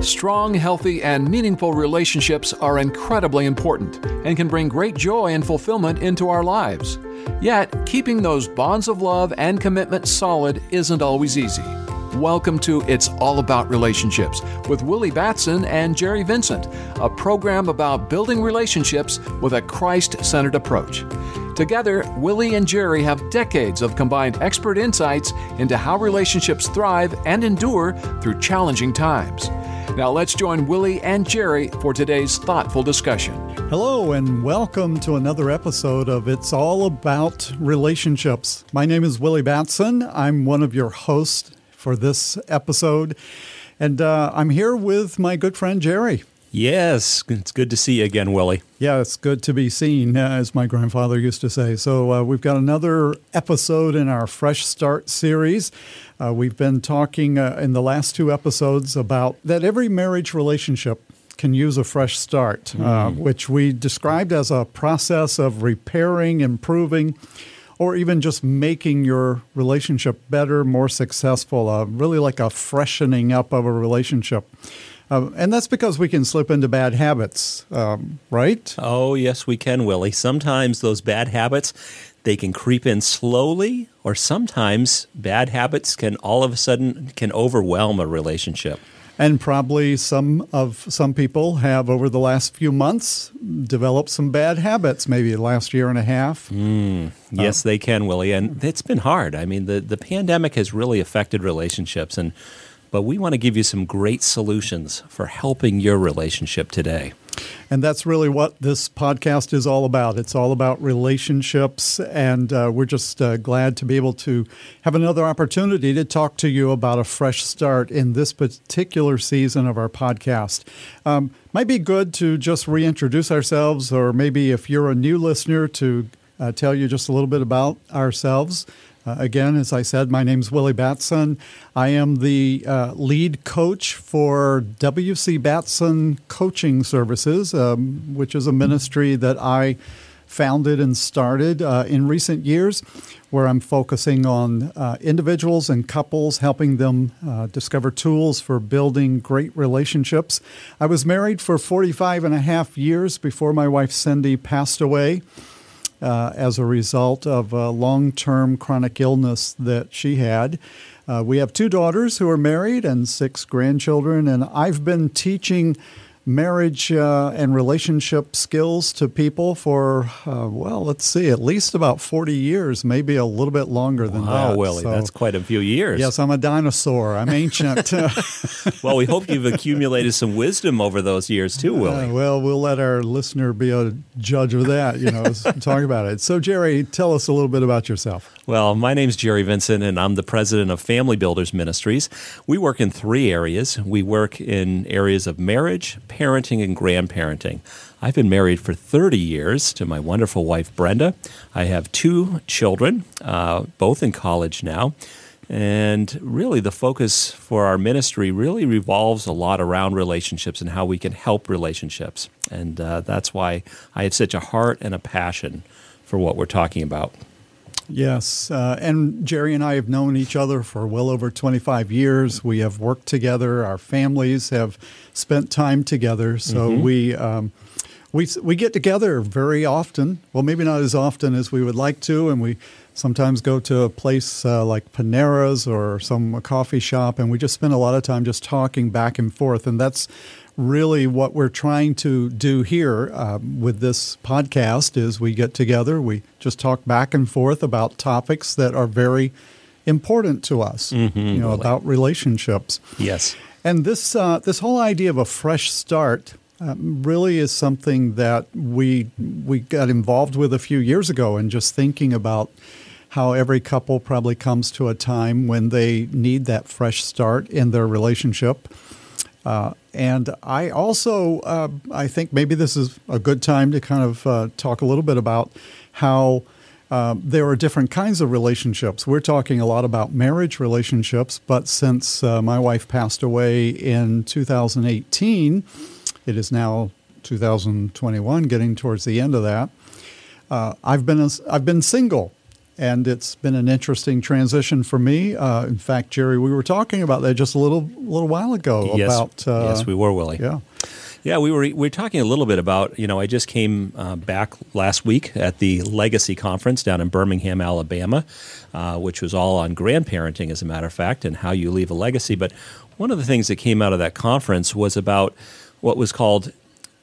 Strong, healthy, and meaningful relationships are incredibly important and can bring great joy and fulfillment into our lives. Yet, keeping those bonds of love and commitment solid isn't always easy. Welcome to It's All About Relationships with Willie Batson and Jerry Vincent, a program about building relationships with a Christ centered approach. Together, Willie and Jerry have decades of combined expert insights into how relationships thrive and endure through challenging times. Now let's join Willie and Jerry for today's thoughtful discussion. Hello, and welcome to another episode of It's All About Relationships. My name is Willie Batson. I'm one of your hosts for this episode, and uh, I'm here with my good friend Jerry. Yes, it's good to see you again, Willie. Yeah, it's good to be seen, uh, as my grandfather used to say. So, uh, we've got another episode in our Fresh Start series. Uh, we've been talking uh, in the last two episodes about that every marriage relationship can use a fresh start, mm. which we described as a process of repairing, improving, or even just making your relationship better, more successful, uh, really like a freshening up of a relationship. Uh, and that's because we can slip into bad habits, um, right? Oh, yes, we can, Willie. Sometimes those bad habits, they can creep in slowly, or sometimes bad habits can all of a sudden can overwhelm a relationship. And probably some of some people have over the last few months developed some bad habits, maybe the last year and a half. Mm, yes, uh, they can, Willie. And it's been hard. I mean, the, the pandemic has really affected relationships and but we want to give you some great solutions for helping your relationship today. And that's really what this podcast is all about. It's all about relationships, and uh, we're just uh, glad to be able to have another opportunity to talk to you about a fresh start in this particular season of our podcast. Um, might be good to just reintroduce ourselves, or maybe if you're a new listener, to uh, tell you just a little bit about ourselves. Uh, again, as I said, my name is Willie Batson. I am the uh, lead coach for WC Batson Coaching Services, um, which is a ministry that I founded and started uh, in recent years, where I'm focusing on uh, individuals and couples, helping them uh, discover tools for building great relationships. I was married for 45 and a half years before my wife Cindy passed away uh, as a result of a long term chronic illness that she had. Uh, we have two daughters who are married and six grandchildren, and I've been teaching marriage uh, and relationship skills to people for, uh, well, let's see, at least about 40 years, maybe a little bit longer than wow, that. Willie, so, that's quite a few years. Yes, I'm a dinosaur. I'm ancient. well, we hope you've accumulated some wisdom over those years too, uh, Willie. Uh, well, we'll let our listener be a judge of that, you know, talk about it. So, Jerry, tell us a little bit about yourself. Well, my name's Jerry Vincent, and I'm the president of Family Builders Ministries. We work in three areas. We work in areas of marriage, parenting, and grandparenting. I've been married for 30 years to my wonderful wife, Brenda. I have two children, uh, both in college now. And really, the focus for our ministry really revolves a lot around relationships and how we can help relationships. And uh, that's why I have such a heart and a passion for what we're talking about. Yes. Uh, and Jerry and I have known each other for well over 25 years. We have worked together. Our families have spent time together. So mm-hmm. we. Um, we, we get together very often. Well, maybe not as often as we would like to, and we sometimes go to a place uh, like Panera's or some coffee shop, and we just spend a lot of time just talking back and forth. And that's really what we're trying to do here uh, with this podcast is we get together we just talk back and forth about topics that are very important to us mm-hmm, you know really. about relationships. Yes. And this uh, this whole idea of a fresh start um, really is something that we we got involved with a few years ago and just thinking about how every couple probably comes to a time when they need that fresh start in their relationship uh, and I also, uh, I think maybe this is a good time to kind of uh, talk a little bit about how uh, there are different kinds of relationships. We're talking a lot about marriage relationships, but since uh, my wife passed away in 2018, it is now 2021, getting towards the end of that. I've been I've been single and it's been an interesting transition for me. Uh, in fact, Jerry, we were talking about that just a little little while ago. Yes, about uh, yes, we were, Willie. Yeah. Yeah, we were we were talking a little bit about you know I just came uh, back last week at the Legacy Conference down in Birmingham, Alabama, uh, which was all on grandparenting, as a matter of fact, and how you leave a legacy. But one of the things that came out of that conference was about what was called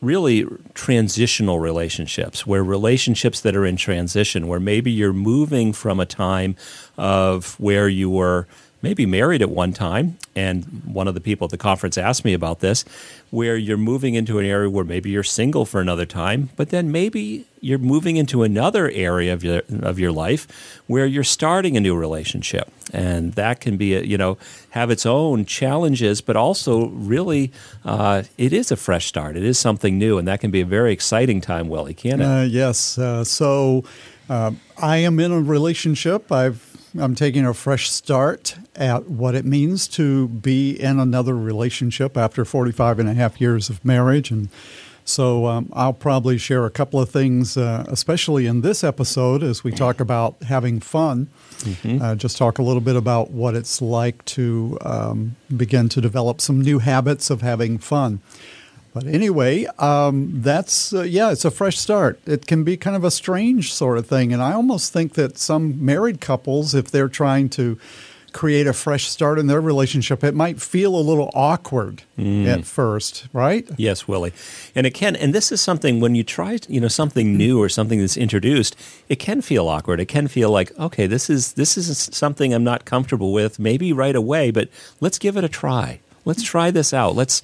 really transitional relationships, where relationships that are in transition, where maybe you're moving from a time of where you were maybe married at one time, and one of the people at the conference asked me about this, where you're moving into an area where maybe you're single for another time, but then maybe you're moving into another area of your of your life where you're starting a new relationship, and that can be a, you know have its own challenges, but also really uh, it is a fresh start. It is something new, and that can be a very exciting time, Willie, can it? Uh, yes. Uh, so uh, I am in a relationship. I've I'm taking a fresh start at what it means to be in another relationship after 45 and a half years of marriage. And so um, I'll probably share a couple of things, uh, especially in this episode as we talk about having fun. Mm-hmm. Uh, just talk a little bit about what it's like to um, begin to develop some new habits of having fun. But anyway, um, that's, uh, yeah, it's a fresh start. It can be kind of a strange sort of thing. And I almost think that some married couples, if they're trying to create a fresh start in their relationship, it might feel a little awkward mm. at first, right? Yes, Willie. And it can, and this is something when you try, you know, something new or something that's introduced, it can feel awkward. It can feel like, okay, this is this is something I'm not comfortable with, maybe right away, but let's give it a try. Let's try this out. Let's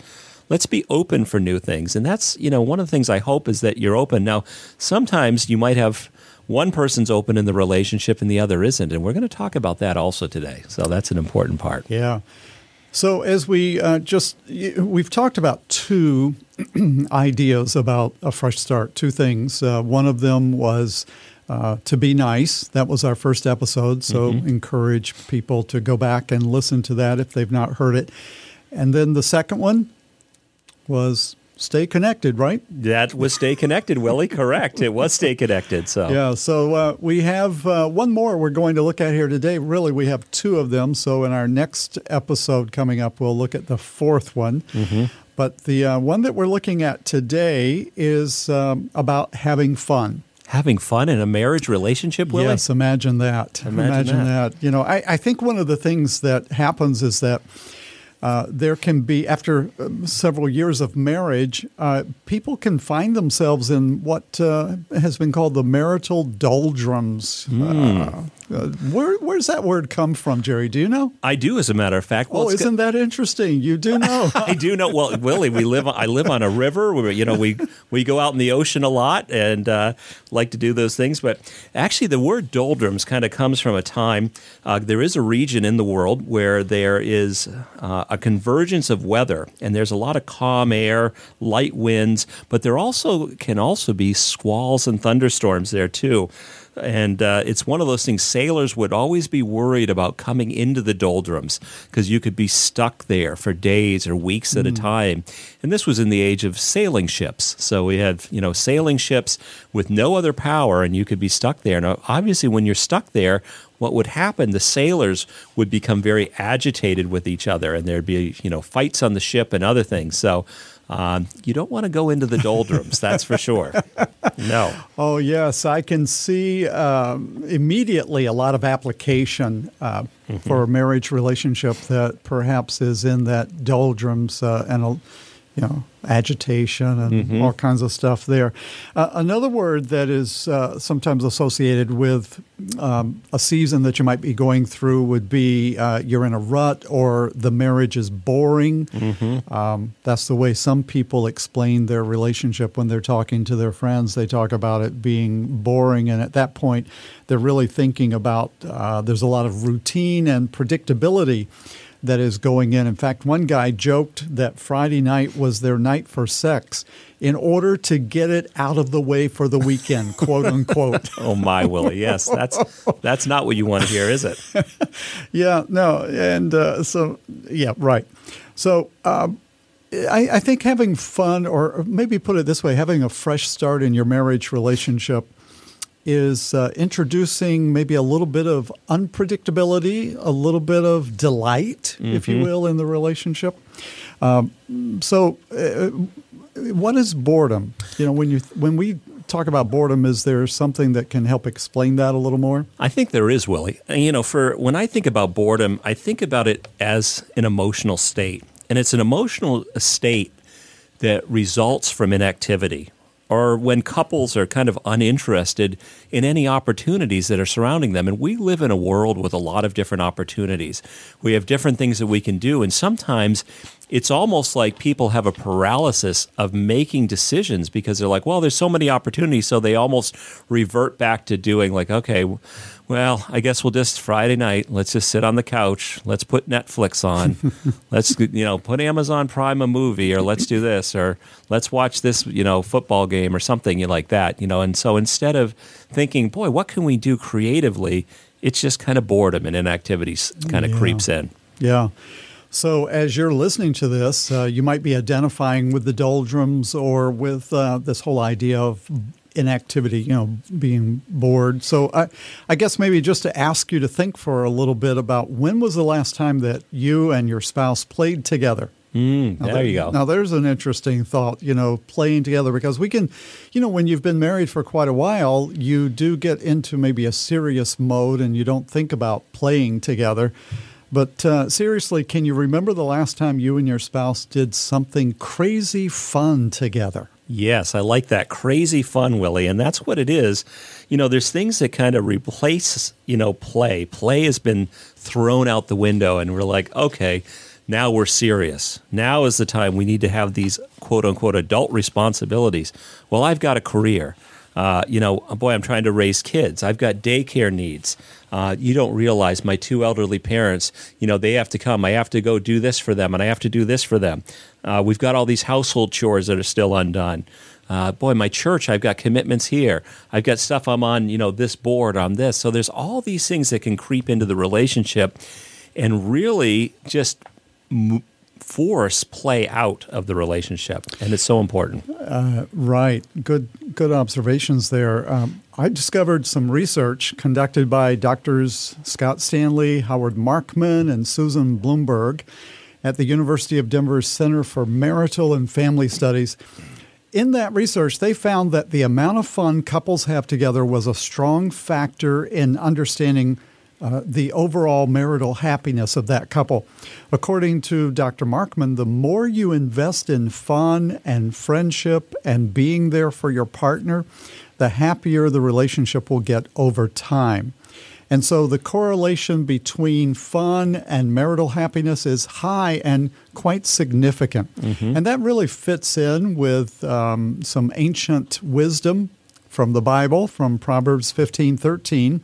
let's be open for new things. And that's, you know, one of the things I hope is that you're open. Now, sometimes you might have one person's open in the relationship and the other isn't. And we're going to talk about that also today. So that's an important part. Yeah. So, as we uh, just, we've talked about two ideas about a fresh start, two things. Uh, one of them was uh, to be nice. That was our first episode. So, mm-hmm. encourage people to go back and listen to that if they've not heard it. And then the second one was stay connected, right? That was stay connected, Willie. Correct. It was stay connected. So yeah. So uh, we have uh, one more we're going to look at here today. Really, we have two of them. So in our next episode coming up, we'll look at the fourth one. Mm-hmm. But the uh, one that we're looking at today is um, about having fun. Having fun in a marriage relationship, Willie? Yes, imagine that. Imagine, imagine that. that. You know, I, I think one of the things that happens is that uh, there can be, after um, several years of marriage, uh, people can find themselves in what uh, has been called the marital doldrums. Mm. Where, where's that word come from, Jerry? Do you know? I do, as a matter of fact. Well, oh, isn't that interesting? You do know. I do know. Well, Willie, we live. I live on a river. We, you know, we we go out in the ocean a lot and uh, like to do those things. But actually, the word doldrums kind of comes from a time. Uh, there is a region in the world where there is a convergence of weather, and there's a lot of calm air, light winds, but there also can also be squalls and thunderstorms there too. And uh, it's one of those things sailors would always be worried about coming into the doldrums because you could be stuck there for days or weeks at mm. a time. And this was in the age of sailing ships. So we had, you know, sailing ships with no other power and you could be stuck there. Now, obviously, when you're stuck there, what would happen, the sailors would become very agitated with each other and there'd be, you know, fights on the ship and other things. So um, you don't want to go into the doldrums, that's for sure. No. Oh, yes. I can see um, immediately a lot of application uh, mm-hmm. for a marriage relationship that perhaps is in that doldrums uh, and, a, you know, agitation and mm-hmm. all kinds of stuff there. Uh, another word that is uh, sometimes associated with um, a season that you might be going through would be uh, you're in a rut or the marriage is boring. Mm-hmm. Um, that's the way some people explain their relationship when they're talking to their friends. They talk about it being boring, and at that point, they're really thinking about uh, there's a lot of routine and predictability that is going in. In fact, one guy joked that Friday night was their night for sex in order to get it out of the way for the weekend, quote unquote. oh my, Willie, yes, that's that's not what you want to hear, is it? yeah, no, and uh, so yeah, right. So. Um, I, I think having fun, or maybe put it this way, having a fresh start in your marriage relationship is uh, introducing maybe a little bit of unpredictability, a little bit of delight, mm-hmm. if you mm-hmm. will, in the relationship. Um, so, uh, what is boredom? You know, when you when we talk about boredom, is there something that can help explain that a little more? I think there is, Willie. You know, for when I think about boredom, I think about it as an emotional state, and it's an emotional state that results from inactivity or when couples are kind of uninterested in any opportunities that are surrounding them. And we live in a world with a lot of different opportunities. We have different things that we can do. And sometimes it's almost like people have a paralysis of making decisions because they're like, well, there's so many opportunities. So they almost revert back to doing, like, okay, well, I guess we'll just Friday night. Let's just sit on the couch. Let's put Netflix on. let's you know put Amazon Prime a movie, or let's do this, or let's watch this you know football game or something like that. You know, and so instead of thinking, boy, what can we do creatively? It's just kind of boredom and inactivity kind of yeah. creeps in. Yeah. So, as you're listening to this, uh, you might be identifying with the doldrums or with uh, this whole idea of inactivity, you know, being bored. So I, I guess maybe just to ask you to think for a little bit about when was the last time that you and your spouse played together? Mm, there, there, you go. Now, there's an interesting thought, you know, playing together because we can, you know, when you've been married for quite a while, you do get into maybe a serious mode and you don't think about playing together. But uh, seriously, can you remember the last time you and your spouse did something crazy fun together? Yes, I like that. Crazy fun, Willie. And that's what it is. You know, there's things that kind of replace, you know, play. Play has been thrown out the window, and we're like, okay, now we're serious. Now is the time we need to have these quote unquote adult responsibilities. Well, I've got a career. Uh, you know, boy, I'm trying to raise kids. I've got daycare needs. Uh, you don't realize my two elderly parents, you know, they have to come. I have to go do this for them, and I have to do this for them. Uh, we've got all these household chores that are still undone. Uh, boy, my church, I've got commitments here. I've got stuff I'm on, you know, this board, on this. So there's all these things that can creep into the relationship and really just force play out of the relationship, and it's so important. Uh, right. Good. Good observations there. Um, I discovered some research conducted by doctors Scott Stanley, Howard Markman, and Susan Blumberg at the University of Denver's Center for Marital and Family Studies. In that research, they found that the amount of fun couples have together was a strong factor in understanding uh, the overall marital happiness of that couple. According to Dr. Markman, the more you invest in fun and friendship and being there for your partner, the happier the relationship will get over time. And so the correlation between fun and marital happiness is high and quite significant. Mm-hmm. And that really fits in with um, some ancient wisdom from the Bible, from Proverbs 15 13,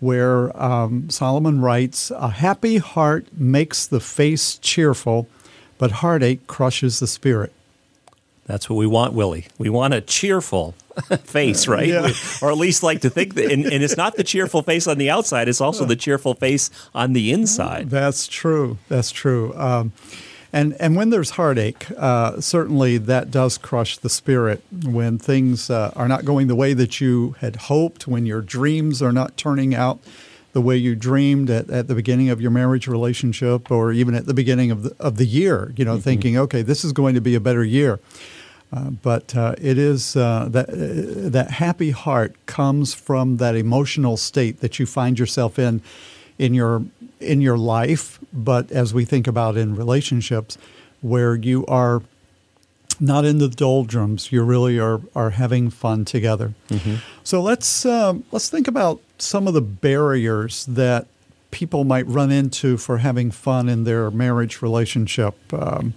where um, Solomon writes, A happy heart makes the face cheerful, but heartache crushes the spirit. That's what we want, Willie. We want a cheerful face, right? Yeah. or at least like to think that. And, and, it's not the cheerful face on the outside; it's also the cheerful face on the inside. That's true. That's true. Um, and and when there's heartache, uh, certainly that does crush the spirit. When things uh, are not going the way that you had hoped, when your dreams are not turning out the way you dreamed at, at the beginning of your marriage relationship, or even at the beginning of the of the year, you know, mm-hmm. thinking, okay, this is going to be a better year. Uh, but uh, it is uh, that uh, that happy heart comes from that emotional state that you find yourself in in your in your life. But as we think about in relationships, where you are not in the doldrums, you really are are having fun together. Mm-hmm. So let's um, let's think about some of the barriers that people might run into for having fun in their marriage relationship. Um,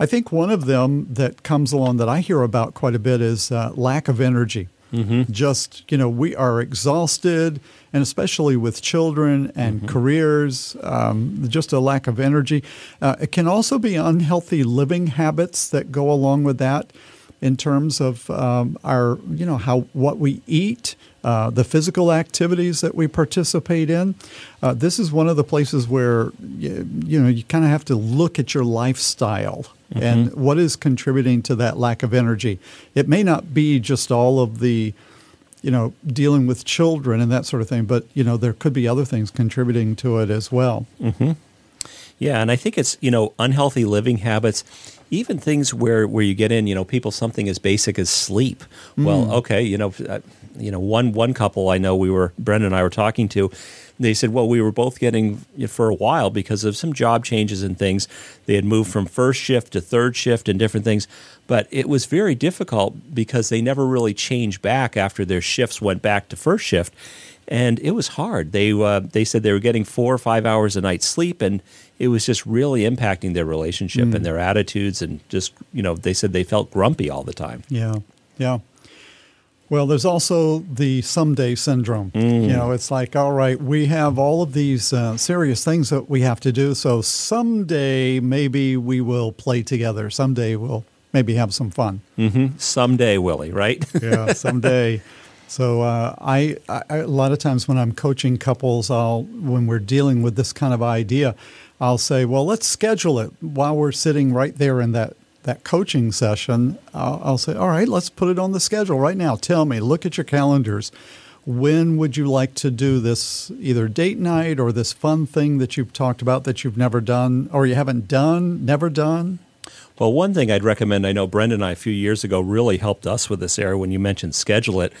I think one of them that comes along that I hear about quite a bit is uh, lack of energy. Mm-hmm. Just, you know, we are exhausted, and especially with children and mm-hmm. careers, um, just a lack of energy. Uh, it can also be unhealthy living habits that go along with that in terms of um, our, you know, how what we eat, uh, the physical activities that we participate in. Uh, this is one of the places where you, you know you kind of have to look at your lifestyle mm-hmm. and what is contributing to that lack of energy. It may not be just all of the you know, dealing with children and that sort of thing. But, you know, there could be other things contributing to it as well. Mm-hmm. Yeah, and I think it's, you know, unhealthy living habits, even things where, where you get in, you know, people something as basic as sleep. Mm. Well, okay, you know, uh, you know, one one couple I know we were Brenda and I were talking to, they said, well, we were both getting for a while because of some job changes and things. They had moved from first shift to third shift and different things, but it was very difficult because they never really changed back after their shifts went back to first shift, and it was hard. They uh, they said they were getting four or five hours a night sleep, and it was just really impacting their relationship mm. and their attitudes, and just you know they said they felt grumpy all the time. Yeah, yeah. Well, there's also the someday syndrome. Mm. You know, it's like, all right, we have all of these uh, serious things that we have to do. So someday maybe we will play together. Someday we'll maybe have some fun. Mm-hmm. Someday, Willie, right? yeah, someday. So uh, I, I, a lot of times when I'm coaching couples, I'll when we're dealing with this kind of idea, I'll say, well, let's schedule it while we're sitting right there in that that coaching session, I'll, I'll say, all right, let's put it on the schedule right now. Tell me, look at your calendars. When would you like to do this either date night or this fun thing that you've talked about that you've never done or you haven't done, never done? Well, one thing I'd recommend, I know Brenda and I a few years ago really helped us with this area when you mentioned schedule it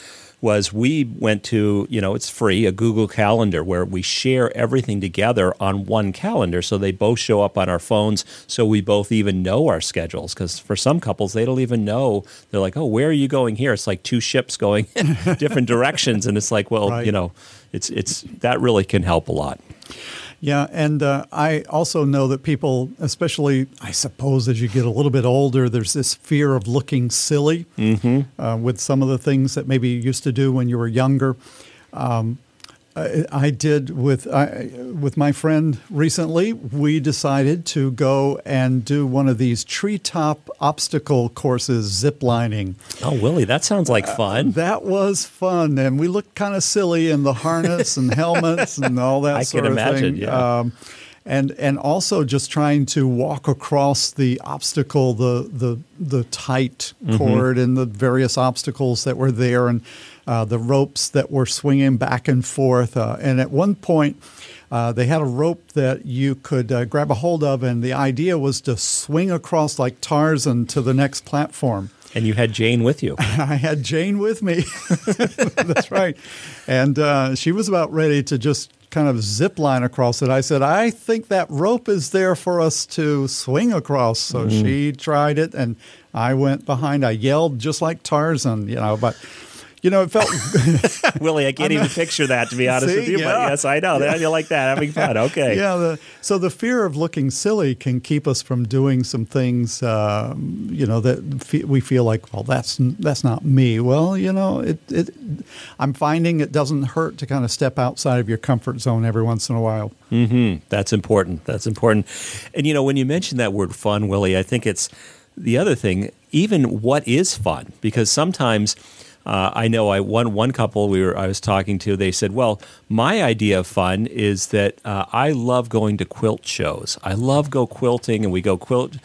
was we went to, you know, it's free, a Google Calendar where we share everything together on one calendar. So they both show up on our phones. So we both even know our schedules. Because for some couples, they don't even know. They're like, oh, where are you going here? It's like two ships going in different directions. And it's like, well, right. you know, it's, it's, that really can help a lot. Yeah, and uh, I also know that people, especially, I suppose, as you get a little bit older, there's this fear of looking silly mm-hmm. uh, with some of the things that maybe you used to do when you were younger. Um, I, did with I, with my friend recently. We decided to go and do one of these treetop obstacle courses, zip lining. Oh, Willie, that sounds like uh, fun. Uh, that was fun, and we looked kind of silly in the harness and helmets and all that. I sort can of imagine. Thing. Yeah. Um, and and also just trying to walk across the obstacle, the the the tight mm-hmm. cord and the various obstacles that were there, and uh, the ropes that were swinging back and forth. Uh, and at one point, uh, they had a rope that you could uh, grab a hold of, and the idea was to swing across like Tarzan to the next platform. And you had Jane with you. I had Jane with me. That's right. And uh, she was about ready to just kind of zip line across it. I said, I think that rope is there for us to swing across. So mm-hmm. she tried it, and I went behind. I yelled just like Tarzan, you know, but you know, it felt. Willie, I can't even picture that to be honest See? with you. Yeah. But yes, I know that you like that having fun. Okay. Yeah. The, so the fear of looking silly can keep us from doing some things, um, you know, that we feel like, well, that's that's not me. Well, you know, it, it. I'm finding it doesn't hurt to kind of step outside of your comfort zone every once in a while. Mm-hmm. That's important. That's important. And you know, when you mention that word fun, Willie, I think it's the other thing. Even what is fun, because sometimes uh, I know I one one couple we were I was talking to. They said, "Well, my idea of fun is that uh, I love going to quilt shows. I love go quilting, and we go quilt."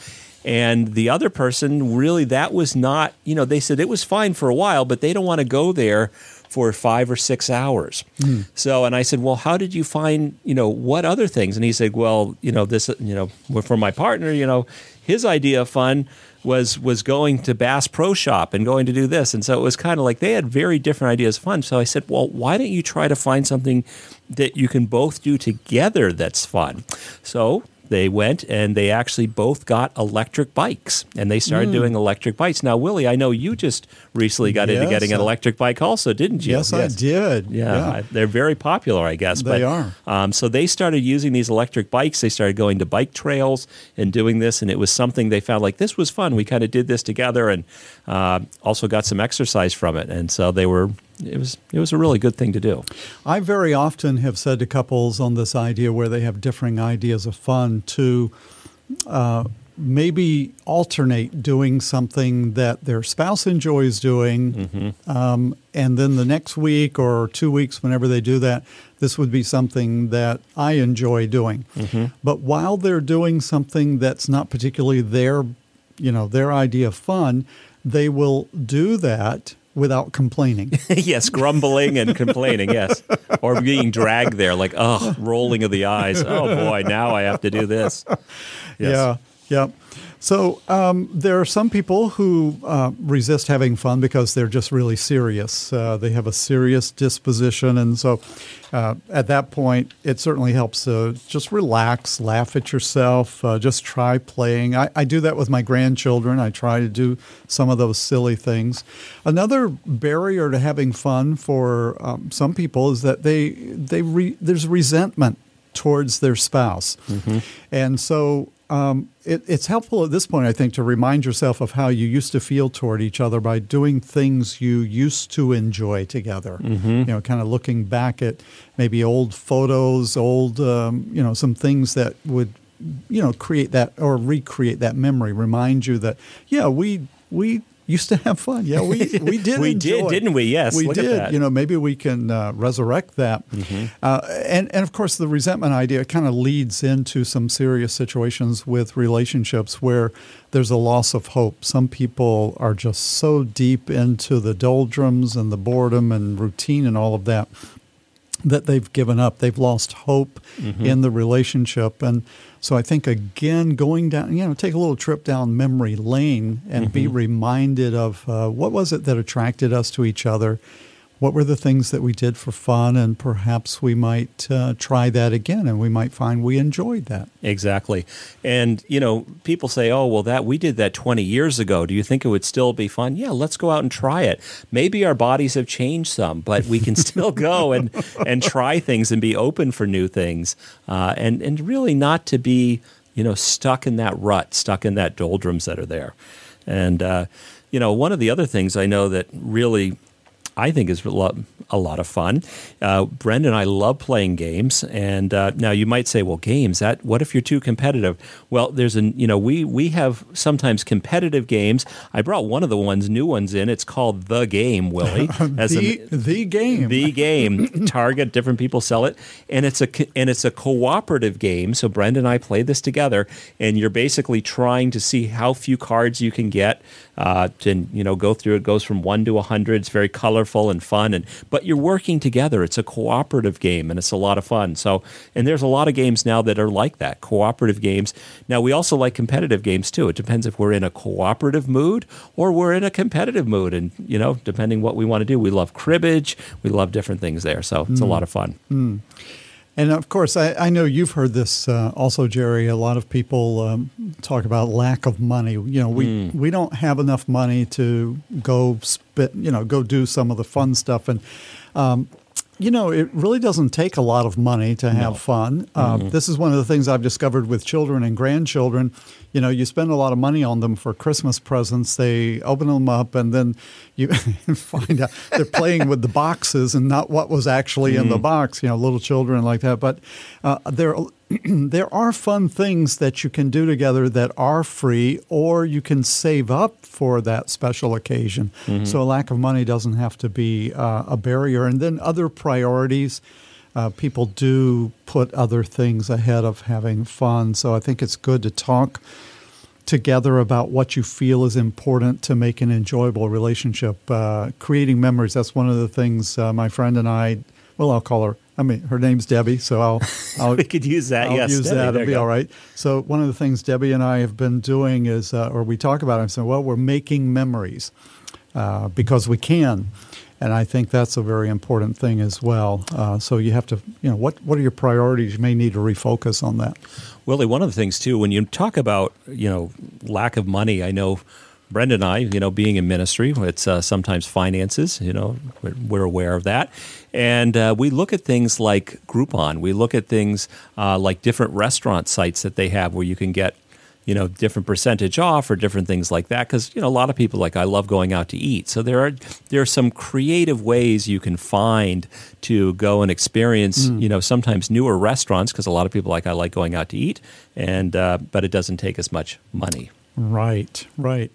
And the other person really that was not. You know, they said it was fine for a while, but they don't want to go there for five or six hours. Mm. So, and I said, well, how did you find, you know, what other things? And he said, well, you know, this, you know, for my partner, you know, his idea of fun was was going to Bass Pro Shop and going to do this, and so it was kind of like they had very different ideas of fun. So I said, well, why don't you try to find something that you can both do together that's fun? So they went and they actually both got electric bikes and they started mm. doing electric bikes. Now, Willie, I know you just recently got yes, into getting an electric bike also, didn't you? Yes, yes. I did. Yeah, yeah, they're very popular, I guess. They but, are. Um, so they started using these electric bikes. They started going to bike trails and doing this, and it was something they found like this was fun. We kind of did this together and uh, also got some exercise from it. And so they were it was it was a really good thing to do. I very often have said to couples on this idea where they have differing ideas of fun to uh, maybe alternate doing something that their spouse enjoys doing, mm-hmm. um, and then the next week or two weeks, whenever they do that, this would be something that I enjoy doing. Mm-hmm. But while they're doing something that's not particularly their, you know, their idea of fun, they will do that without complaining. yes, grumbling and complaining. Yes, or being dragged there, like oh, rolling of the eyes. Oh boy, now I have to do this. Yes. Yeah, yeah. So um, there are some people who uh, resist having fun because they're just really serious. Uh, they have a serious disposition, and so uh, at that point, it certainly helps to just relax, laugh at yourself, uh, just try playing. I, I, do that with my grandchildren. I try to do some of those silly things. Another barrier to having fun for um, some people is that they they re, there's resentment towards their spouse, mm-hmm. and so um, it, it's helpful at this point, I think, to remind yourself of how you used to feel toward each other by doing things you used to enjoy together. Mm-hmm. You know, kind of looking back at maybe old photos, old, um, you know, some things that would, you know, create that or recreate that memory, remind you that, yeah, we we used to have fun. Yeah, we we did. we did, didn't we? Yes, we did. You know, maybe we can uh, resurrect that. Mm-hmm. Uh, and and of course, the resentment idea kind of leads into some serious situations with relationships where there's a loss of hope. Some people are just so deep into the doldrums and the boredom and routine and all of that that they've given up. They've lost hope mm-hmm. in the relationship. And so I think, again, going down, you know, take a little trip down memory lane and mm-hmm. be reminded of uh, what was it that attracted us to each other what were the things that we did for fun? And perhaps we might uh, try that again and we might find we enjoyed that. Exactly. And you know people say oh well that we did that 20 years ago. Do you think it would still be fun? Yeah let's go out and try it. Maybe our bodies have changed some but we can still go and and try things and be open for new things uh, and and really not to be you know stuck in that rut stuck in that doldrums that are there. And uh, you know one of the other things i know that really I think is a lot, a lot of fun. Uh, Brenda and I love playing games, and uh, now you might say, "Well, games that what if you're too competitive?" Well, there's an you know we we have sometimes competitive games. I brought one of the ones new ones in. It's called the game, Willie. As the, an, the game, the game. Target different people sell it, and it's a and it's a cooperative game. So Brenda and I play this together, and you're basically trying to see how few cards you can get. Uh, to you know go through it goes from one to a hundred. It's very colorful and fun, and but you're working together. It's a cooperative game, and it's a lot of fun. So and there's a lot of games now that are like that cooperative games. Now we also like competitive games too. It depends if we're in a cooperative mood or we're in a competitive mood, and you know depending what we want to do. We love cribbage. We love different things there. So it's mm. a lot of fun. Mm. And of course, I, I know you've heard this uh, also, Jerry. A lot of people um, talk about lack of money. You know, we mm. we don't have enough money to go spit. You know, go do some of the fun stuff. And um, you know, it really doesn't take a lot of money to have no. fun. Uh, mm-hmm. This is one of the things I've discovered with children and grandchildren. You know, you spend a lot of money on them for Christmas presents. They open them up, and then you find out they're playing with the boxes and not what was actually mm-hmm. in the mm. box. You know, little children like that. But uh, they're there are fun things that you can do together that are free, or you can save up for that special occasion. Mm-hmm. So a lack of money doesn't have to be uh, a barrier. And then other priorities. Uh, people do put other things ahead of having fun. So I think it's good to talk together about what you feel is important to make an enjoyable relationship. Uh, creating memories, that's one of the things uh, my friend and I, well, I'll call her I mean, her name's Debbie, so I'll, I'll we could use that. I'll yes, use Debbie, that. It'll be all right. So one of the things Debbie and I have been doing is, uh, or we talk about, it, I'm saying, well, we're making memories uh, because we can, and I think that's a very important thing as well. Uh, so you have to, you know, what what are your priorities? You may need to refocus on that. Willie, one of the things too, when you talk about, you know, lack of money, I know Brenda and I, you know, being in ministry, it's uh, sometimes finances, you know, we're, we're aware of that. And uh, we look at things like Groupon. We look at things uh, like different restaurant sites that they have where you can get, you know, different percentage off or different things like that. Because, you know, a lot of people like, I love going out to eat. So there are, there are some creative ways you can find to go and experience, mm. you know, sometimes newer restaurants because a lot of people like, I like going out to eat. And, uh, but it doesn't take as much money. Right, right.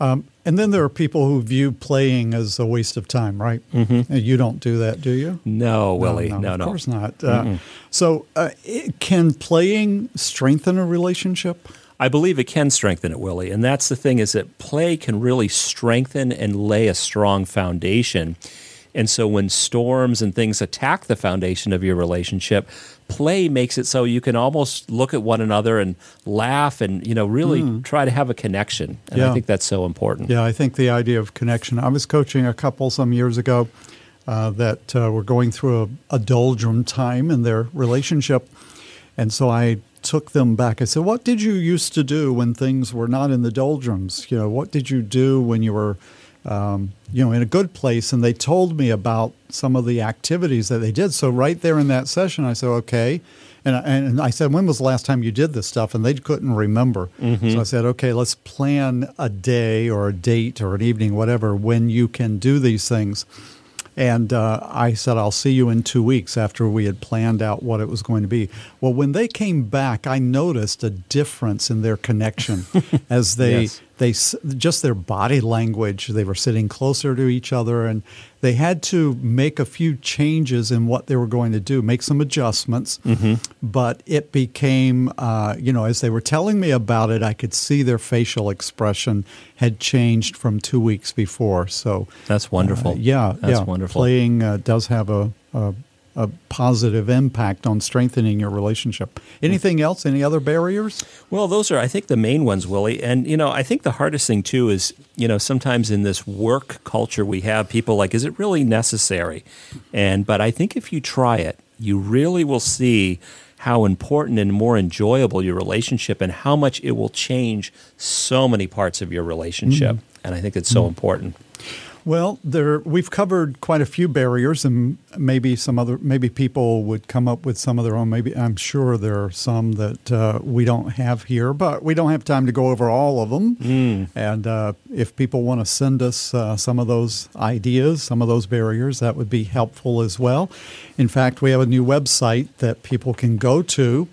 Um, and then there are people who view playing as a waste of time, right? Mm-hmm. You don't do that, do you? No, Willie. No, no, no of course not. Uh, so, uh, it, can playing strengthen a relationship? I believe it can strengthen it, Willie. And that's the thing is that play can really strengthen and lay a strong foundation. And so when storms and things attack the foundation of your relationship, play makes it so you can almost look at one another and laugh and, you know, really mm. try to have a connection. And yeah. I think that's so important. Yeah, I think the idea of connection. I was coaching a couple some years ago uh, that uh, were going through a, a doldrum time in their relationship. And so I took them back. I said, What did you used to do when things were not in the doldrums? You know, what did you do when you were, um, you know, in a good place? And they told me about some of the activities that they did. So right there in that session, I said, Okay. And, and I said, When was the last time you did this stuff? And they couldn't remember. Mm-hmm. So I said, Okay, let's plan a day or a date or an evening, whatever, when you can do these things. And uh, I said, I'll see you in two weeks after we had planned out what it was going to be. Well, when they came back, I noticed a difference in their connection as they yes they just their body language they were sitting closer to each other and they had to make a few changes in what they were going to do make some adjustments mm-hmm. but it became uh, you know as they were telling me about it i could see their facial expression had changed from two weeks before so that's wonderful uh, yeah that's yeah. wonderful playing uh, does have a, a a positive impact on strengthening your relationship. Anything else? Any other barriers? Well, those are, I think, the main ones, Willie. And, you know, I think the hardest thing, too, is, you know, sometimes in this work culture we have, people like, is it really necessary? And, but I think if you try it, you really will see how important and more enjoyable your relationship and how much it will change so many parts of your relationship. Mm-hmm. And I think it's so mm-hmm. important. Well, there we've covered quite a few barriers, and maybe some other maybe people would come up with some of their own. Maybe I'm sure there are some that uh, we don't have here, but we don't have time to go over all of them. Mm. And uh, if people want to send us uh, some of those ideas, some of those barriers, that would be helpful as well. In fact, we have a new website that people can go to.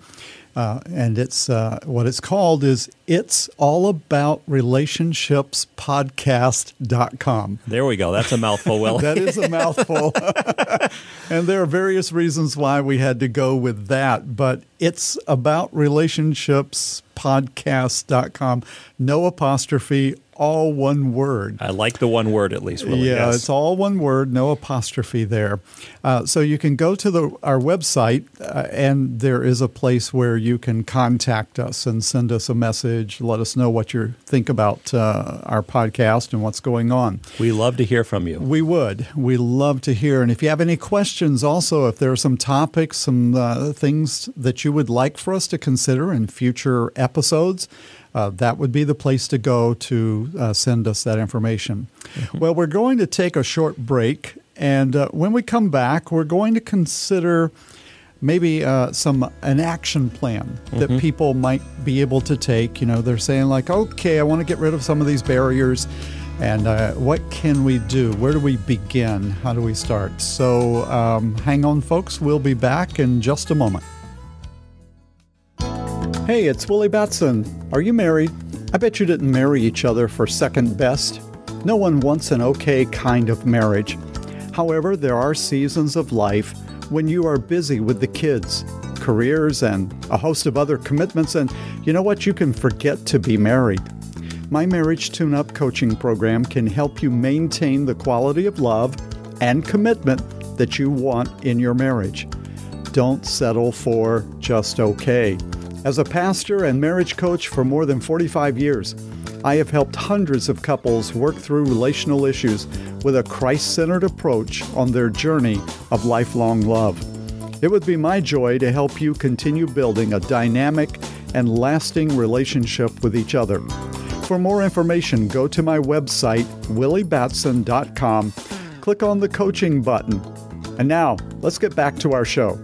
Uh, and it's uh, what it's called is it's all about relationships podcast.com. There we go. That's a mouthful, Will. that is a mouthful. and there are various reasons why we had to go with that, but it's about relationships podcast.com. No apostrophe, all one word. I like the one word at least. Willie. Yeah, yes. it's all one word, no apostrophe there. Uh, so you can go to the our website, uh, and there is a place where you can contact us and send us a message. Let us know what you think about uh, our podcast and what's going on. We love to hear from you. We would. We love to hear. And if you have any questions, also, if there are some topics, some uh, things that you would like for us to consider in future episodes uh, that would be the place to go to uh, send us that information. Mm-hmm. Well, we're going to take a short break, and uh, when we come back, we're going to consider maybe uh, some an action plan that mm-hmm. people might be able to take. You know, they're saying like, okay, I want to get rid of some of these barriers. And uh, what can we do? Where do we begin? How do we start? So um, hang on, folks. We'll be back in just a moment. Hey, it's Willie Batson. Are you married? I bet you didn't marry each other for second best. No one wants an okay kind of marriage. However, there are seasons of life when you are busy with the kids, careers, and a host of other commitments, and you know what? You can forget to be married. My Marriage Tune Up coaching program can help you maintain the quality of love and commitment that you want in your marriage. Don't settle for just okay. As a pastor and marriage coach for more than 45 years, I have helped hundreds of couples work through relational issues with a Christ centered approach on their journey of lifelong love. It would be my joy to help you continue building a dynamic and lasting relationship with each other. For more information, go to my website, williebatson.com, click on the coaching button. And now, let's get back to our show.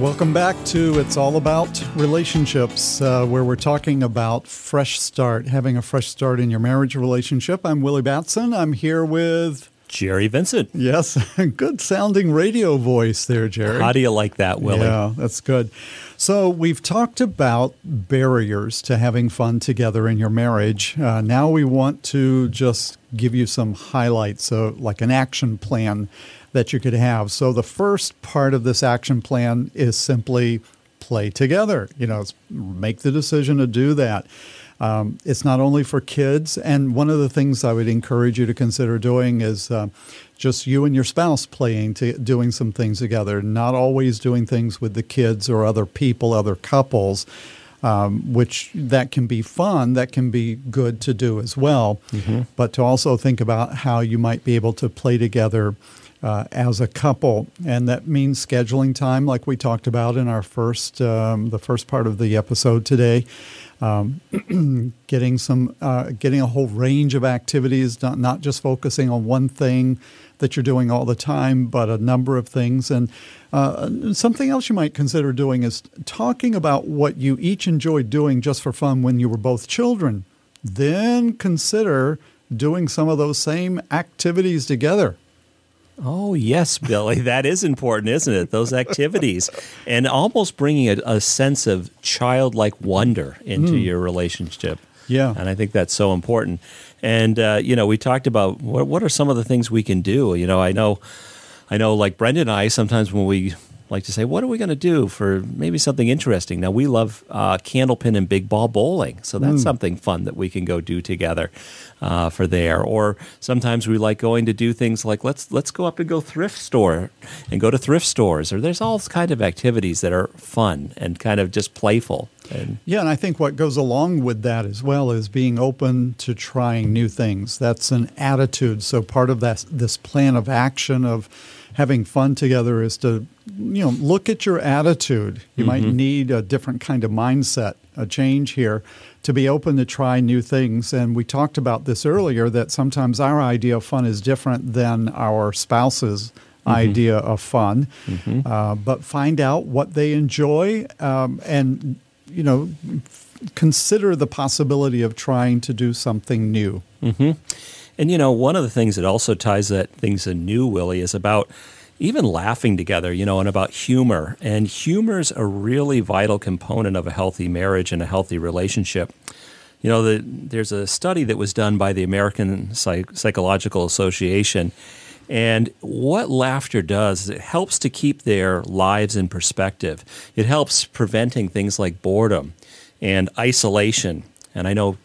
Welcome back to It's All About Relationships, uh, where we're talking about fresh start, having a fresh start in your marriage relationship. I'm Willie Batson. I'm here with Jerry Vincent. Yes, good sounding radio voice there, Jerry. How do you like that, Willie? Yeah, that's good. So, we've talked about barriers to having fun together in your marriage. Uh, now, we want to just give you some highlights, so like an action plan that you could have. So the first part of this action plan is simply play together. You know, make the decision to do that. Um, it's not only for kids, and one of the things I would encourage you to consider doing is uh, just you and your spouse playing to doing some things together. Not always doing things with the kids or other people, other couples. Um, which that can be fun, that can be good to do as well. Mm-hmm. But to also think about how you might be able to play together uh, as a couple, and that means scheduling time, like we talked about in our first, um, the first part of the episode today. Um, getting some, uh, getting a whole range of activities, not, not just focusing on one thing that you're doing all the time, but a number of things. And uh, something else you might consider doing is talking about what you each enjoyed doing just for fun when you were both children. Then consider doing some of those same activities together. Oh, yes, Billy. That is important, isn't it? Those activities. and almost bringing a, a sense of childlike wonder into mm. your relationship. Yeah. And I think that's so important. And, uh, you know, we talked about what, what are some of the things we can do. You know, I know, I know, like Brenda and I, sometimes when we like to say, what are we going to do for maybe something interesting? Now, we love uh, candlepin and big ball bowling, so that's mm. something fun that we can go do together uh, for there. Or sometimes we like going to do things like let's let's go up and go thrift store and go to thrift stores. Or there's all kind of activities that are fun and kind of just playful. And yeah, and I think what goes along with that as well is being open to trying new things. That's an attitude. So part of that this plan of action of having fun together is to you know look at your attitude. You mm-hmm. might need a different kind of mindset, a change here to be open to try new things. And we talked about this earlier that sometimes our idea of fun is different than our spouse's mm-hmm. idea of fun. Mm-hmm. Uh, but find out what they enjoy um, and you know consider the possibility of trying to do something new. Mm-hmm. And you know, one of the things that also ties that things anew, Willie, is about even laughing together, you know, and about humor. And humor is a really vital component of a healthy marriage and a healthy relationship. You know, the, there's a study that was done by the American Psych- Psychological Association. And what laughter does is it helps to keep their lives in perspective. It helps preventing things like boredom and isolation. And I know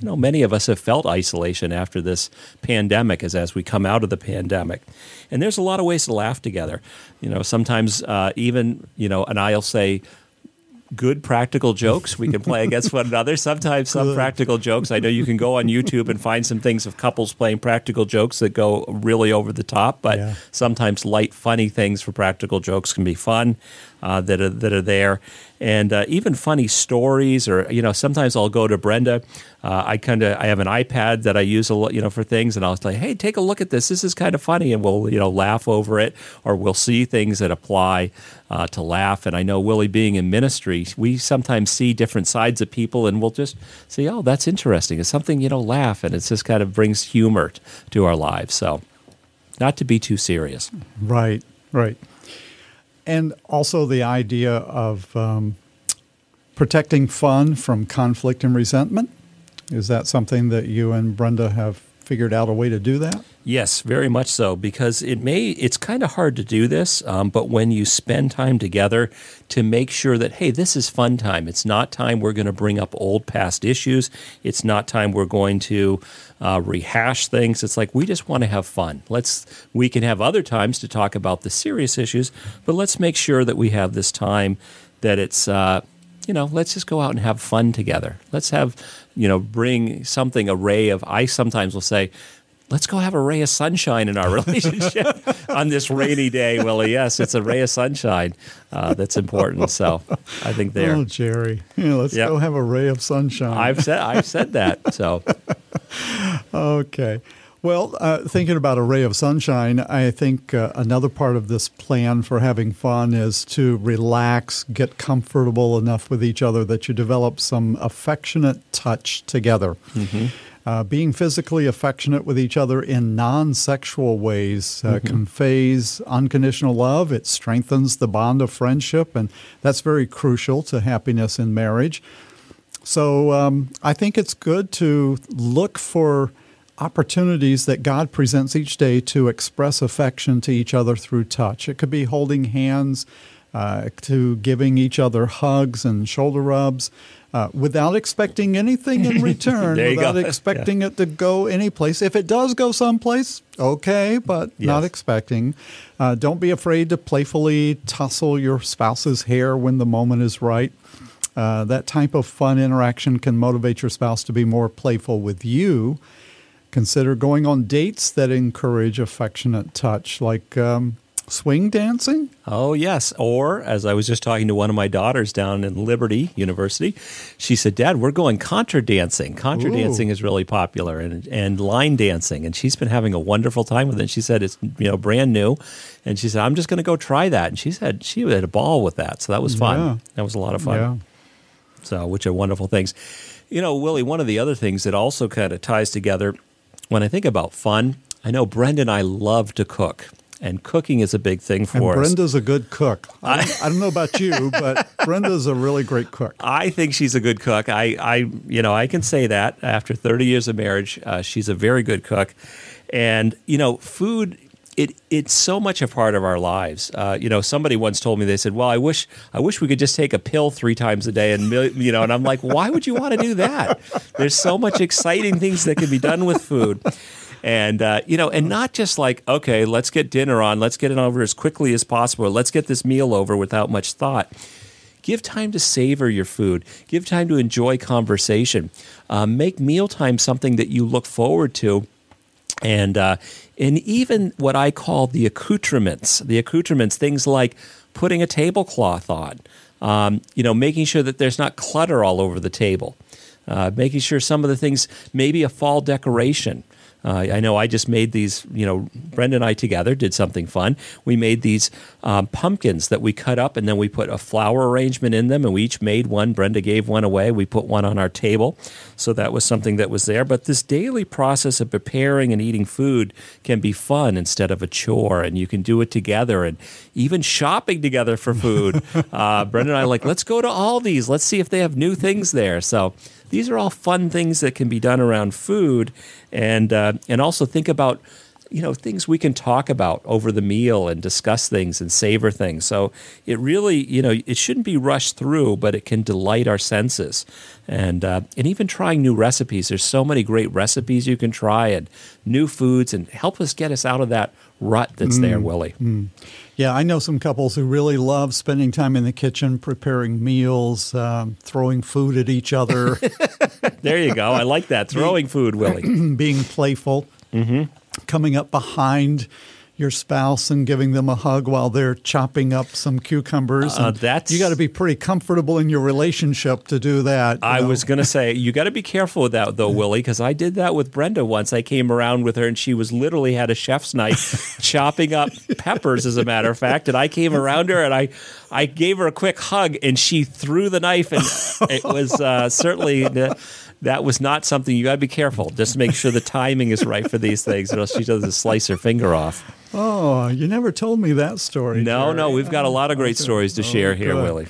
you know, many of us have felt isolation after this pandemic as as we come out of the pandemic. And there's a lot of ways to laugh together. You know, sometimes uh, even, you know, and I'll say, good practical jokes we can play against one another. Sometimes some good. practical jokes. I know you can go on YouTube and find some things of couples playing practical jokes that go really over the top, but yeah. sometimes light, funny things for practical jokes can be fun uh, that are that are there, and uh, even funny stories. Or you know, sometimes I'll go to Brenda. Uh, I kind of I have an iPad that I use a lot, you know, for things, and I'll say, "Hey, take a look at this. This is kind of funny," and we'll you know laugh over it, or we'll see things that apply uh, to laugh. And I know Willie, being in ministry, we sometimes see different sides of people, and we'll just say, "Oh, that's interesting." It's something you know, laugh, and it just kind of brings humor to our lives. So, not to be too serious. Right. Right and also the idea of um, protecting fun from conflict and resentment. Is that something that you and Brenda have figured out a way to do that? Yes, very much so. Because it may, it's kind of hard to do this, um, but when you spend time together to make sure that, hey, this is fun time. It's not time we're going to bring up old past issues. It's not time we're going to uh, rehash things. It's like we just want to have fun. Let's, we can have other times to talk about the serious issues, but let's make sure that we have this time that it's, uh, you know, let's just go out and have fun together. Let's have, you know, bring something, a ray of, I sometimes will say, let's go have a ray of sunshine in our relationship on this rainy day, Willie. Yes, it's a ray of sunshine uh, that's important. So I think there. Oh, Jerry, yeah, let's yep. go have a ray of sunshine. I've said I've said that. So okay. Well, uh, thinking about a ray of sunshine, I think uh, another part of this plan for having fun is to relax, get comfortable enough with each other that you develop some affectionate touch together. Mm-hmm. Uh, being physically affectionate with each other in non sexual ways uh, mm-hmm. conveys unconditional love. It strengthens the bond of friendship, and that's very crucial to happiness in marriage. So um, I think it's good to look for opportunities that God presents each day to express affection to each other through touch. It could be holding hands, uh, to giving each other hugs and shoulder rubs. Uh, without expecting anything in return, without expecting yeah. it to go anyplace. If it does go someplace, okay, but yes. not expecting. Uh, don't be afraid to playfully tussle your spouse's hair when the moment is right. Uh, that type of fun interaction can motivate your spouse to be more playful with you. Consider going on dates that encourage affectionate touch, like um, swing dancing? Oh, yes. Or, as I was just talking to one of my daughters down in Liberty University, she said, Dad, we're going contra dancing. Contra Ooh. dancing is really popular and, and line dancing. And she's been having a wonderful time with it. She said it's you know brand new. And she said, I'm just going to go try that. And she said she had a ball with that. So that was fun. Yeah. That was a lot of fun. Yeah. So, which are wonderful things. You know, Willie, one of the other things that also kind of ties together when I think about fun, I know Brenda and I love to cook and cooking is a big thing for and us. Brenda's a good cook. I don't, I don't know about you, but Brenda's a really great cook. I think she's a good cook. I, I you know, I can say that after 30 years of marriage, uh, she's a very good cook. And you know, food it it's so much a part of our lives. Uh, you know, somebody once told me they said, "Well, I wish I wish we could just take a pill three times a day," and you know, and I'm like, "Why would you want to do that?" There's so much exciting things that can be done with food and uh, you know, and not just like okay, let's get dinner on, let's get it over as quickly as possible, let's get this meal over without much thought. Give time to savor your food. Give time to enjoy conversation. Uh, make mealtime something that you look forward to, and uh, and even what I call the accoutrements. The accoutrements, things like putting a tablecloth on. Um, you know, making sure that there's not clutter all over the table. Uh, making sure some of the things, maybe a fall decoration. Uh, I know I just made these, you know, Brenda and I together did something fun. We made these um, pumpkins that we cut up and then we put a flower arrangement in them and we each made one. Brenda gave one away. We put one on our table. So that was something that was there. But this daily process of preparing and eating food can be fun instead of a chore and you can do it together and even shopping together for food. uh, Brenda and I like, let's go to Aldi's. Let's see if they have new things there. So these are all fun things that can be done around food, and uh, and also think about you know things we can talk about over the meal and discuss things and savor things so it really you know it shouldn't be rushed through but it can delight our senses and uh, and even trying new recipes there's so many great recipes you can try and new foods and help us get us out of that rut that's mm, there willie mm. Yeah, I know some couples who really love spending time in the kitchen, preparing meals, um, throwing food at each other. there you go. I like that. Throwing food, Willie. being playful. Mm-hmm. Coming up behind your spouse and giving them a hug while they're chopping up some cucumbers. Uh, that's you got to be pretty comfortable in your relationship to do that. I know? was going to say you got to be careful with that though, Willie, because I did that with Brenda once. I came around with her and she was literally had a chef's knife chopping up peppers, as a matter of fact. And I came around her and I I gave her a quick hug and she threw the knife and it was uh, certainly. That was not something you got to be careful. Just make sure the timing is right for these things, or else she doesn't slice her finger off. Oh, you never told me that story. No, Jerry. no, we've got a lot of great stories to oh, share here, Willie.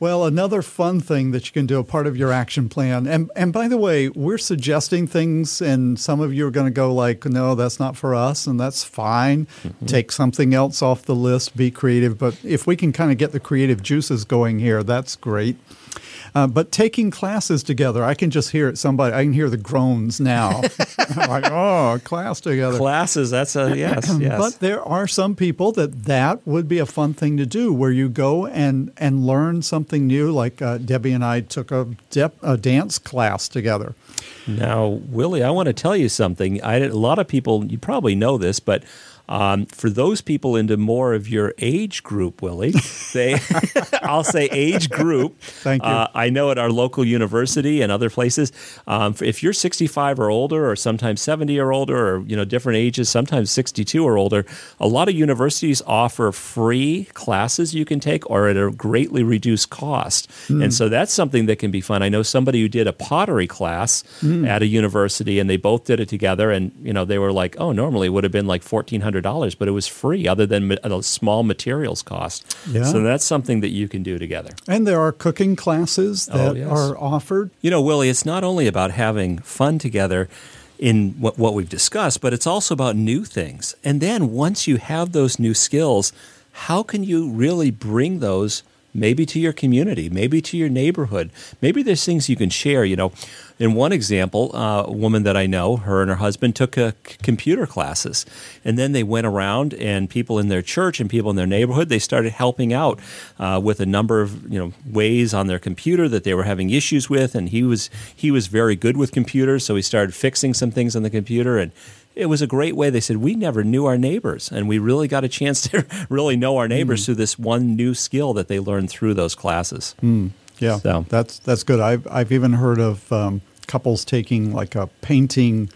Well, another fun thing that you can do, a part of your action plan, and and by the way, we're suggesting things, and some of you are going to go like, no, that's not for us, and that's fine. Mm-hmm. Take something else off the list, be creative. But if we can kind of get the creative juices going here, that's great. Uh, but taking classes together, I can just hear it. Somebody, I can hear the groans now. like, oh, class together. Classes. That's a yes, yes. But there are some people that that would be a fun thing to do, where you go and and learn something new. Like uh, Debbie and I took a, de- a dance class together. Now, Willie, I want to tell you something. I, a lot of people, you probably know this, but um, for those people into more of your age group, Willie, they, I'll say age group. Thank you. Uh, I know at our local university and other places, um, if you're 65 or older, or sometimes 70 or older, or you know different ages, sometimes 62 or older, a lot of universities offer free classes you can take, or at a greatly reduced cost. Mm. And so that's something that can be fun. I know somebody who did a pottery class mm. at a university, and they both did it together, and you know they were like, oh, normally it would have been like 1400 dollars, but it was free, other than a small materials cost. Yeah. So that's something that you can do together. And there are cooking classes oh, that oh, yes. are offered. You know, Willie, it's not only about having fun together in what, what we've discussed, but it's also about new things. And then once you have those new skills, how can you really bring those maybe to your community, maybe to your neighborhood? Maybe there's things you can share. You know, in one example, uh, a woman that I know, her and her husband took uh, computer classes, and then they went around, and people in their church and people in their neighborhood, they started helping out uh, with a number of you know ways on their computer that they were having issues with, and he was he was very good with computers, so he started fixing some things on the computer and it was a great way. They said we never knew our neighbors, and we really got a chance to really know our neighbors mm. through this one new skill that they learned through those classes. Mm. Yeah, so. that's that's good. I've I've even heard of um, couples taking like a painting.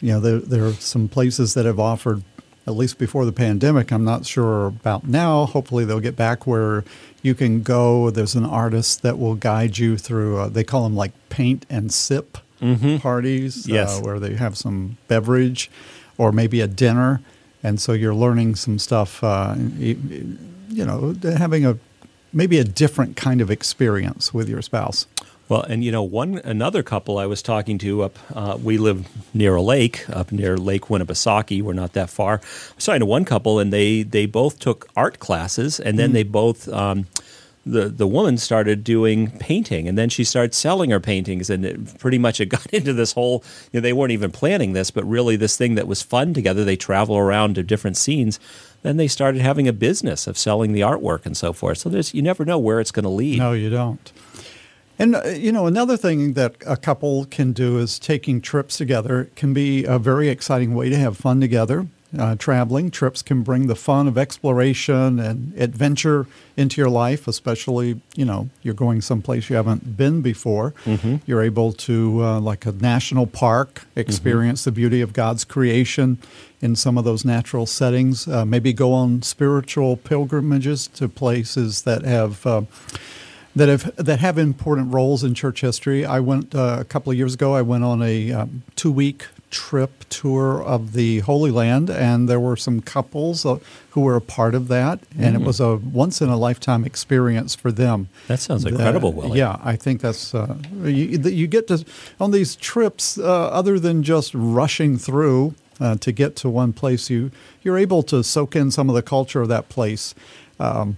You know, there there are some places that have offered at least before the pandemic. I'm not sure about now. Hopefully, they'll get back where you can go. There's an artist that will guide you through. Uh, they call them like paint and sip mm-hmm. parties, uh, yes. uh, where they have some beverage, or maybe a dinner, and so you're learning some stuff. Uh, you, you know, having a maybe a different kind of experience with your spouse. Well, and you know, one another couple I was talking to up, uh, we live near a lake up near Lake Winnipesaukee. We're not that far. I was talking to one couple, and they they both took art classes, and then mm. they both. Um, the the woman started doing painting, and then she started selling her paintings, and it pretty much it got into this whole. You know, they weren't even planning this, but really this thing that was fun together. They travel around to different scenes. Then they started having a business of selling the artwork and so forth. So there's you never know where it's going to lead. No, you don't. And uh, you know, another thing that a couple can do is taking trips together it can be a very exciting way to have fun together. Uh, traveling trips can bring the fun of exploration and adventure into your life, especially you know you're going someplace you haven't been before. Mm-hmm. You're able to, uh, like a national park, experience mm-hmm. the beauty of God's creation in some of those natural settings. Uh, maybe go on spiritual pilgrimages to places that have uh, that have that have important roles in church history. I went uh, a couple of years ago. I went on a um, two week trip tour of the Holy Land, and there were some couples uh, who were a part of that, and mm-hmm. it was a once in a lifetime experience for them. That sounds incredible, Willie. Yeah, I think that's uh, you, you, get to on these trips. Uh, other than just rushing through uh, to get to one place, you you're able to soak in some of the culture of that place. Um,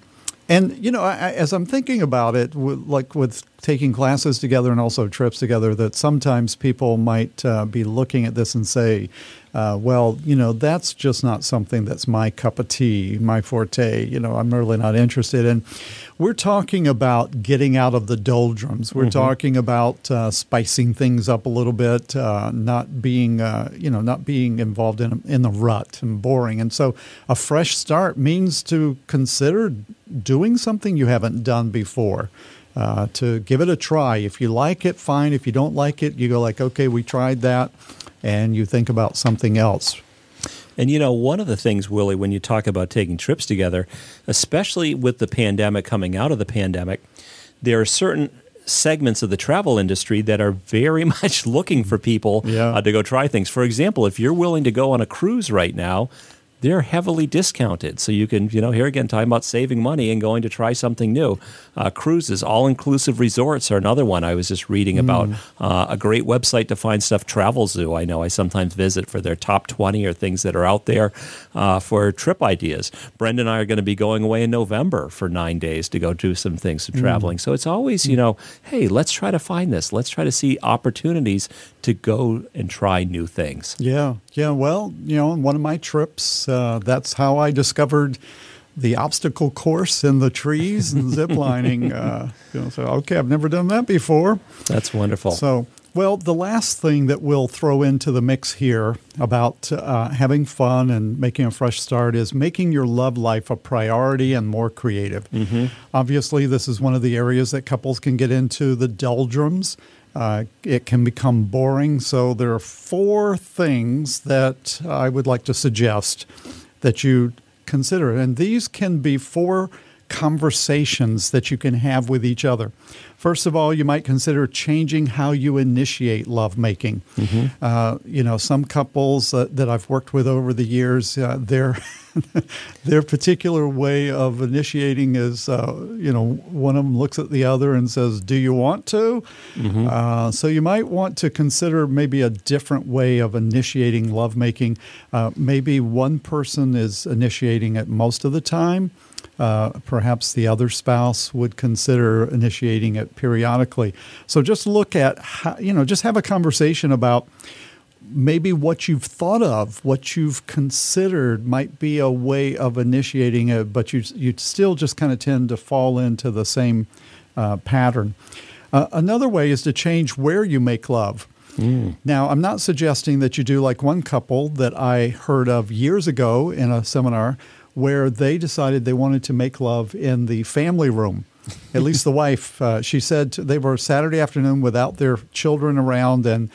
and you know, I, as I'm thinking about it, like with taking classes together and also trips together, that sometimes people might uh, be looking at this and say, uh, "Well, you know, that's just not something that's my cup of tea, my forte. You know, I'm really not interested in." We're talking about getting out of the doldrums. We're mm-hmm. talking about uh, spicing things up a little bit, uh, not being, uh, you know, not being involved in in the rut and boring. And so, a fresh start means to consider doing something you haven't done before. Uh, to give it a try. If you like it, fine. If you don't like it, you go like, okay, we tried that, and you think about something else. And you know, one of the things, Willie, when you talk about taking trips together, especially with the pandemic coming out of the pandemic, there are certain segments of the travel industry that are very much looking for people yeah. uh, to go try things. For example, if you're willing to go on a cruise right now, they're heavily discounted. So you can, you know, here again, talking about saving money and going to try something new. Uh, cruises, all inclusive resorts are another one I was just reading about. Mm. Uh, a great website to find stuff, Travelzoo. I know I sometimes visit for their top 20 or things that are out there uh, for trip ideas. Brenda and I are going to be going away in November for nine days to go do some things of mm. traveling. So it's always, you know, hey, let's try to find this. Let's try to see opportunities to go and try new things. Yeah. Yeah. Well, you know, on one of my trips, uh, that's how I discovered the obstacle course in the trees and zip lining. Uh, you know, so okay, I've never done that before. That's wonderful. So, well, the last thing that we'll throw into the mix here about uh, having fun and making a fresh start is making your love life a priority and more creative. Mm-hmm. Obviously, this is one of the areas that couples can get into the doldrums. Uh, it can become boring. So, there are four things that I would like to suggest that you consider. And these can be four conversations that you can have with each other. First of all, you might consider changing how you initiate lovemaking. Mm-hmm. Uh, you know, some couples uh, that I've worked with over the years, uh, their their particular way of initiating is, uh, you know, one of them looks at the other and says, "Do you want to?" Mm-hmm. Uh, so you might want to consider maybe a different way of initiating lovemaking. Uh, maybe one person is initiating it most of the time uh, perhaps the other spouse would consider initiating it periodically. So just look at how, you know, just have a conversation about maybe what you've thought of, what you've considered might be a way of initiating it, but you you still just kind of tend to fall into the same uh, pattern. Uh, another way is to change where you make love. Mm. Now, I'm not suggesting that you do like one couple that I heard of years ago in a seminar where they decided they wanted to make love in the family room. At least the wife, uh, she said they were Saturday afternoon without their children around, and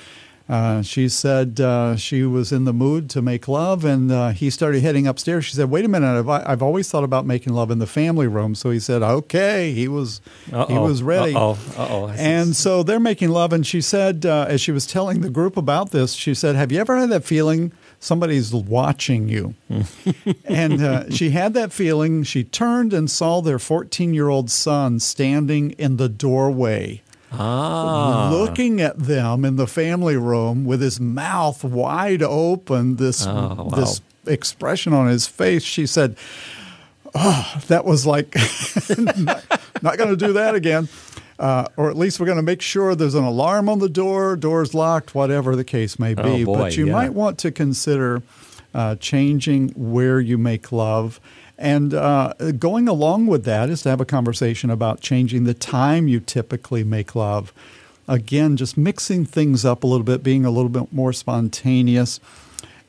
uh, she said uh, she was in the mood to make love, and uh, he started heading upstairs. She said, "Wait a minute! I've, I've, always thought about making love in the family room." So he said, "Okay." He was Uh-oh. he was ready. Uh oh. And so they're making love, and she said, uh, as she was telling the group about this, she said, "Have you ever had that feeling?" Somebody's watching you. and uh, she had that feeling. She turned and saw their 14 year old son standing in the doorway. Ah. Looking at them in the family room with his mouth wide open, this oh, wow. this expression on his face, she said, "Oh, that was like not, not going to do that again." Uh, or at least we're going to make sure there's an alarm on the door, door's locked, whatever the case may be. Oh boy, but you yeah. might want to consider uh, changing where you make love. And uh, going along with that is to have a conversation about changing the time you typically make love. Again, just mixing things up a little bit, being a little bit more spontaneous.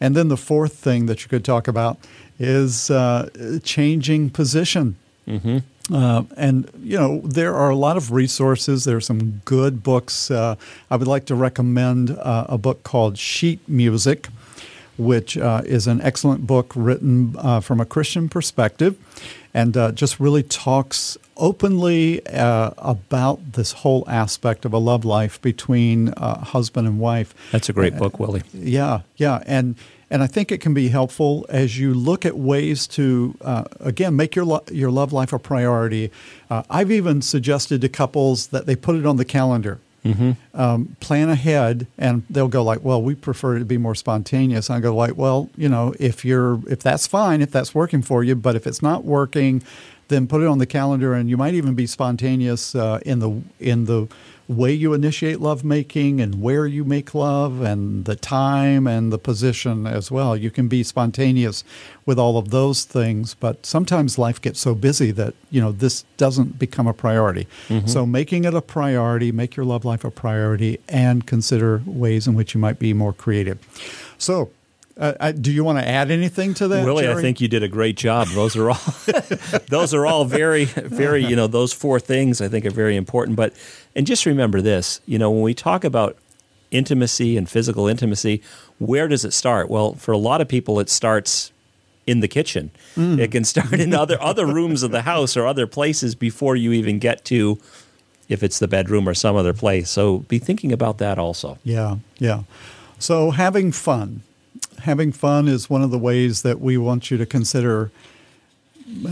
And then the fourth thing that you could talk about is uh, changing position. Mm-hmm. Uh, and you know there are a lot of resources. There are some good books. Uh, I would like to recommend uh, a book called Sheet Music, which uh, is an excellent book written uh, from a Christian perspective, and uh, just really talks openly about this whole aspect of a love life between husband and wife. That's a great book, Willie. Yeah, yeah, and and I think it can be helpful as you look at ways to, uh, again, make your, lo- your love life a priority. Uh, I've even suggested to couples that they put it on the calendar. Mm-hmm. Um, plan ahead, and they'll go like, "Well, we prefer it to be more spontaneous." And I go like, "Well, you know, if you're if that's fine, if that's working for you, but if it's not working, then put it on the calendar, and you might even be spontaneous uh, in the in the way you initiate lovemaking and where you make love and the time and the position as well. You can be spontaneous with all of those things, but sometimes life gets so busy that, you know, this doesn't become a priority. Mm-hmm. So making it a priority, make your love life a priority and consider ways in which you might be more creative. So, uh, I, do you want to add anything to that, Willie? Jerry? I think you did a great job. Those are all, those are all very, very. You know, those four things I think are very important. But and just remember this. You know, when we talk about intimacy and physical intimacy, where does it start? Well, for a lot of people, it starts in the kitchen. Mm. It can start in other other rooms of the house or other places before you even get to if it's the bedroom or some other place. So be thinking about that also. Yeah, yeah. So having fun having fun is one of the ways that we want you to consider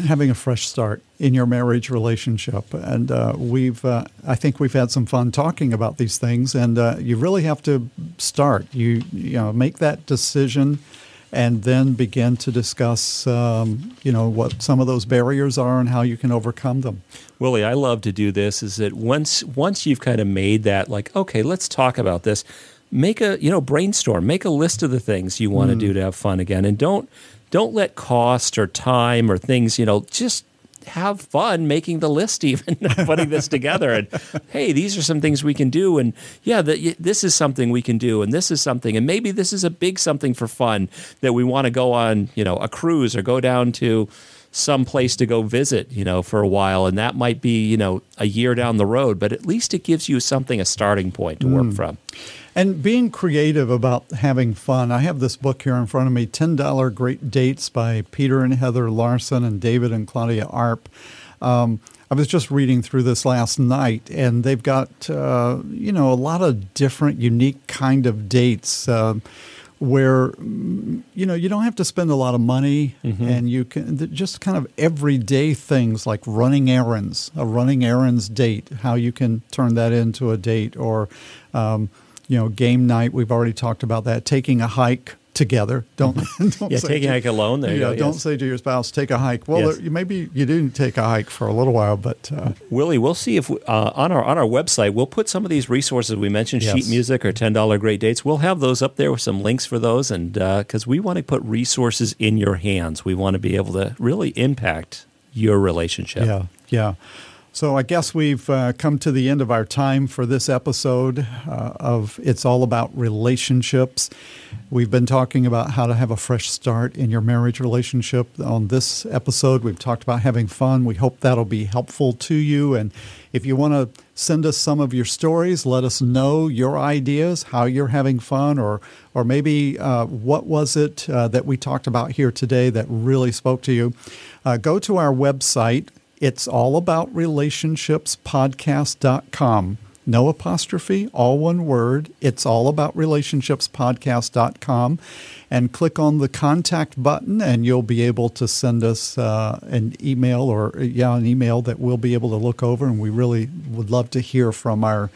having a fresh start in your marriage relationship. And uh, we've, uh, I think we've had some fun talking about these things. And uh, you really have to start. You, you know, make that decision, and then begin to discuss, um, you know, what some of those barriers are and how you can overcome them. Willie, I love to do this. Is that once once you've kind of made that, like, okay, let's talk about this make a you know brainstorm. Make a list of the things you want to mm. do to have fun again. And don't don't let cost or time or things you know just have fun making the list even putting this together. And hey these are some things we can do. And yeah the, this is something we can do. And this is something. And maybe this is a big something for fun that we want to go on you know a cruise or go down to some place to go visit you know for a while. And that might be you know a year down the road. But at least it gives you something a starting point to mm. work from And being creative about having fun. I have this book here in front of me, $10 Great Dates by Peter and Heather Larson and David and Claudia Arp. Um, I was just reading through this last night, and they've got uh, you know a lot of different, unique kind of dates. Uh, where you know you don't have to spend a lot of money mm-hmm. and you can just kind of everyday things like running errands a running errands date how you can turn that into a date or um, you know game night we've already talked about that taking a hike together. Don't, don't yeah, take a hike alone. There yeah, go, don't say to your spouse, take a hike. Well, yes. maybe you do take a hike for a little while, but uh, Willie, we'll see if we, uh, on our on our website we'll put some of these resources we mentioned, yes. sheet music or ten dollar great dates. We'll have those up there with some links for those, and because uh, we want to put resources in your hands, we want to be able to really impact your relationship. Yeah, yeah. So I guess we've uh, come to the end of our time for this episode uh, of It's All About Relationships. We've been talking about how to have a fresh start in your marriage relationship. On this episode, we've talked about having fun. We hope that'll be helpful to you. And if you want to send us some of your stories, let us know your ideas, how you're having fun, or or maybe uh, what was it uh, that we talked about here today that really spoke to you. Uh, go to our website, it's all about relationships podcast.com. No apostrophe, all one word. It's all about relationships podcast.com. And click on the contact button, and you'll be able to send us uh, an email or, yeah, an email that we'll be able to look over. And we really would love to hear from our,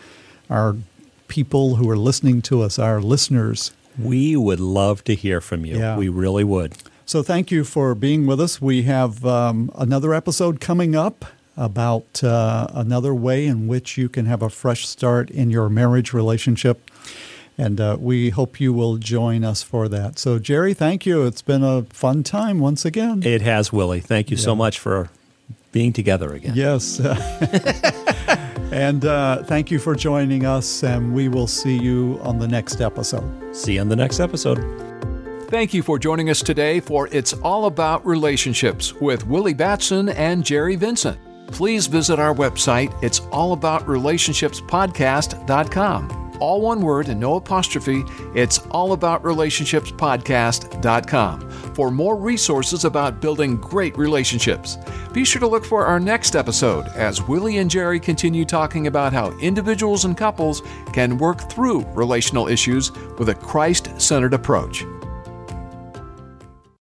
our people who are listening to us, our listeners. We would love to hear from you. Yeah. We really would. So thank you for being with us. We have um, another episode coming up about uh, another way in which you can have a fresh start in your marriage relationship. And uh, we hope you will join us for that. So, Jerry, thank you. It's been a fun time once again. It has, Willie. Thank you yeah. so much for being together again. Yes. and uh, thank you for joining us. And we will see you on the next episode. See you on the next episode. Thank you for joining us today for It's All About Relationships with Willie Batson and Jerry Vincent. Please visit our website, it's All About Relationships allaboutRelationshipspodcast.com. All one word and no apostrophe, it's All About Relationships allaboutRelationshipspodcast.com for more resources about building great relationships. Be sure to look for our next episode as Willie and Jerry continue talking about how individuals and couples can work through relational issues with a Christ centered approach.